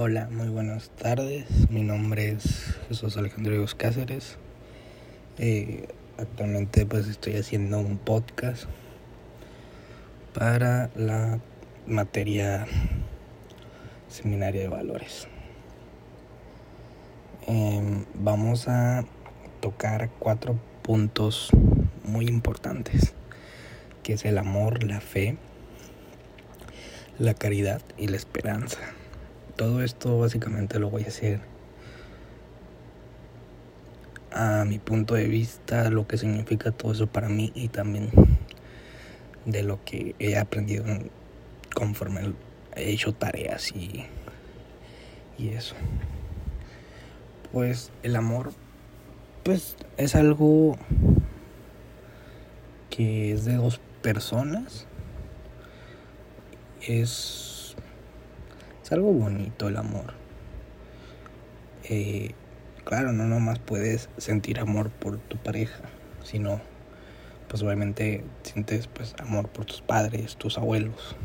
Hola, muy buenas tardes. Mi nombre es Jesús Alejandro Cáceres. Eh, actualmente pues estoy haciendo un podcast para la materia seminaria de valores. Em, vamos a tocar cuatro puntos muy importantes, que es el amor, la fe, la caridad y la esperanza todo esto básicamente lo voy a hacer a mi punto de vista, lo que significa todo eso para mí y también de lo que he aprendido conforme he hecho tareas y, y eso. Pues el amor, pues es algo que es de dos personas. Es es algo bonito el amor. Eh, claro, no nomás puedes sentir amor por tu pareja, sino pues obviamente sientes pues amor por tus padres, tus abuelos,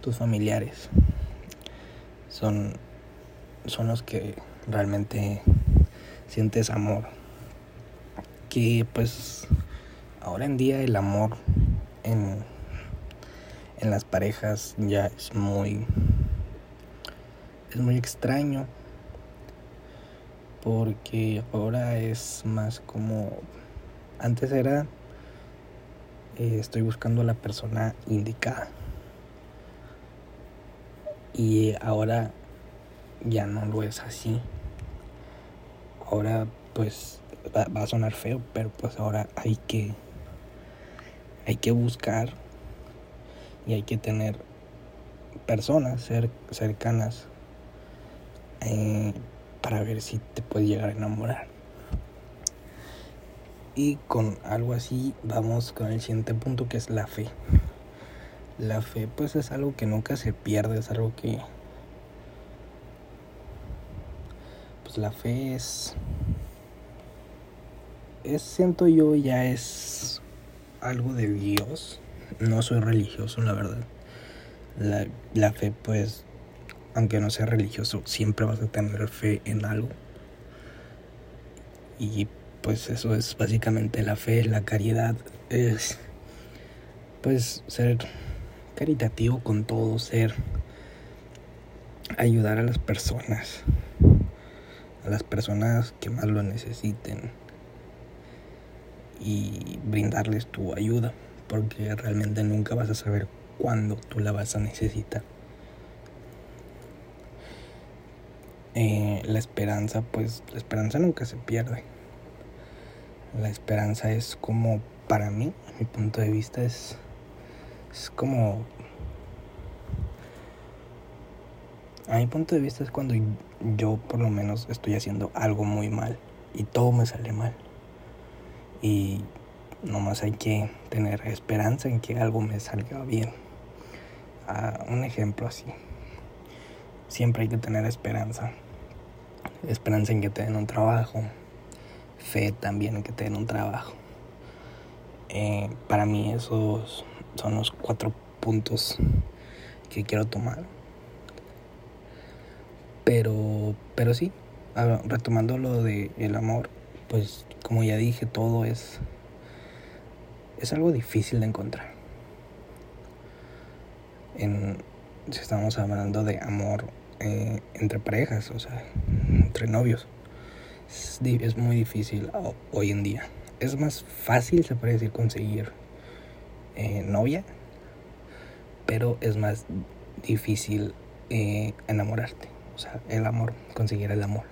tus familiares. Son, son los que realmente sientes amor. Que pues ahora en día el amor en, en las parejas ya es muy es muy extraño porque ahora es más como antes era eh, estoy buscando a la persona indicada. Y ahora ya no lo es así. Ahora pues va, va, a sonar feo pero pues ahora hay que hay que buscar y hay que tener personas cer cercanas eh, para ver si te puedes llegar a enamorar. Y con algo así vamos con el siguiente punto que es la fe. La fe pues es algo que nunca se pierde, es algo que... Pues la fe es... Es, siento yo, ya es algo de Dios. No soy religioso, la verdad. La, la fe pues aunque no seas religioso, siempre vas a tener fe en algo. Y pues eso es básicamente la fe, la caridad, es pues ser caritativo con todo, ser ayudar a las personas, a las personas que más lo necesiten y brindarles tu ayuda, porque realmente nunca vas a saber cuándo tú la vas a necesitar. Eh, la esperanza, pues la esperanza nunca se pierde. La esperanza es como, para mí, mi punto de vista, es, es como... A mi punto de vista es cuando yo por lo menos estoy haciendo algo muy mal y todo me sale mal. Y nomás hay que tener esperanza en que algo me salga bien. Ah, un ejemplo así siempre hay que tener esperanza. Esperanza en que te den un trabajo. Fe también en que te den un trabajo. Eh, para mí esos son los cuatro puntos que quiero tomar. Pero, pero sí, retomando lo de el amor, pues como ya dije, todo es es algo difícil de encontrar. En, si estamos hablando de amor eh, entre parejas, o sea, entre novios. Es, muy difícil hoy en día. Es más fácil, se puede decir, conseguir eh, novia, pero es más difícil eh, enamorarte. O sea, el amor, conseguir el amor.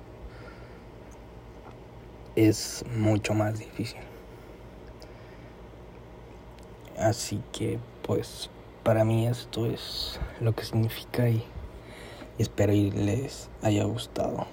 Es mucho más difícil. Así que, pues, para mí esto es lo que significa y espero y les haya gustado.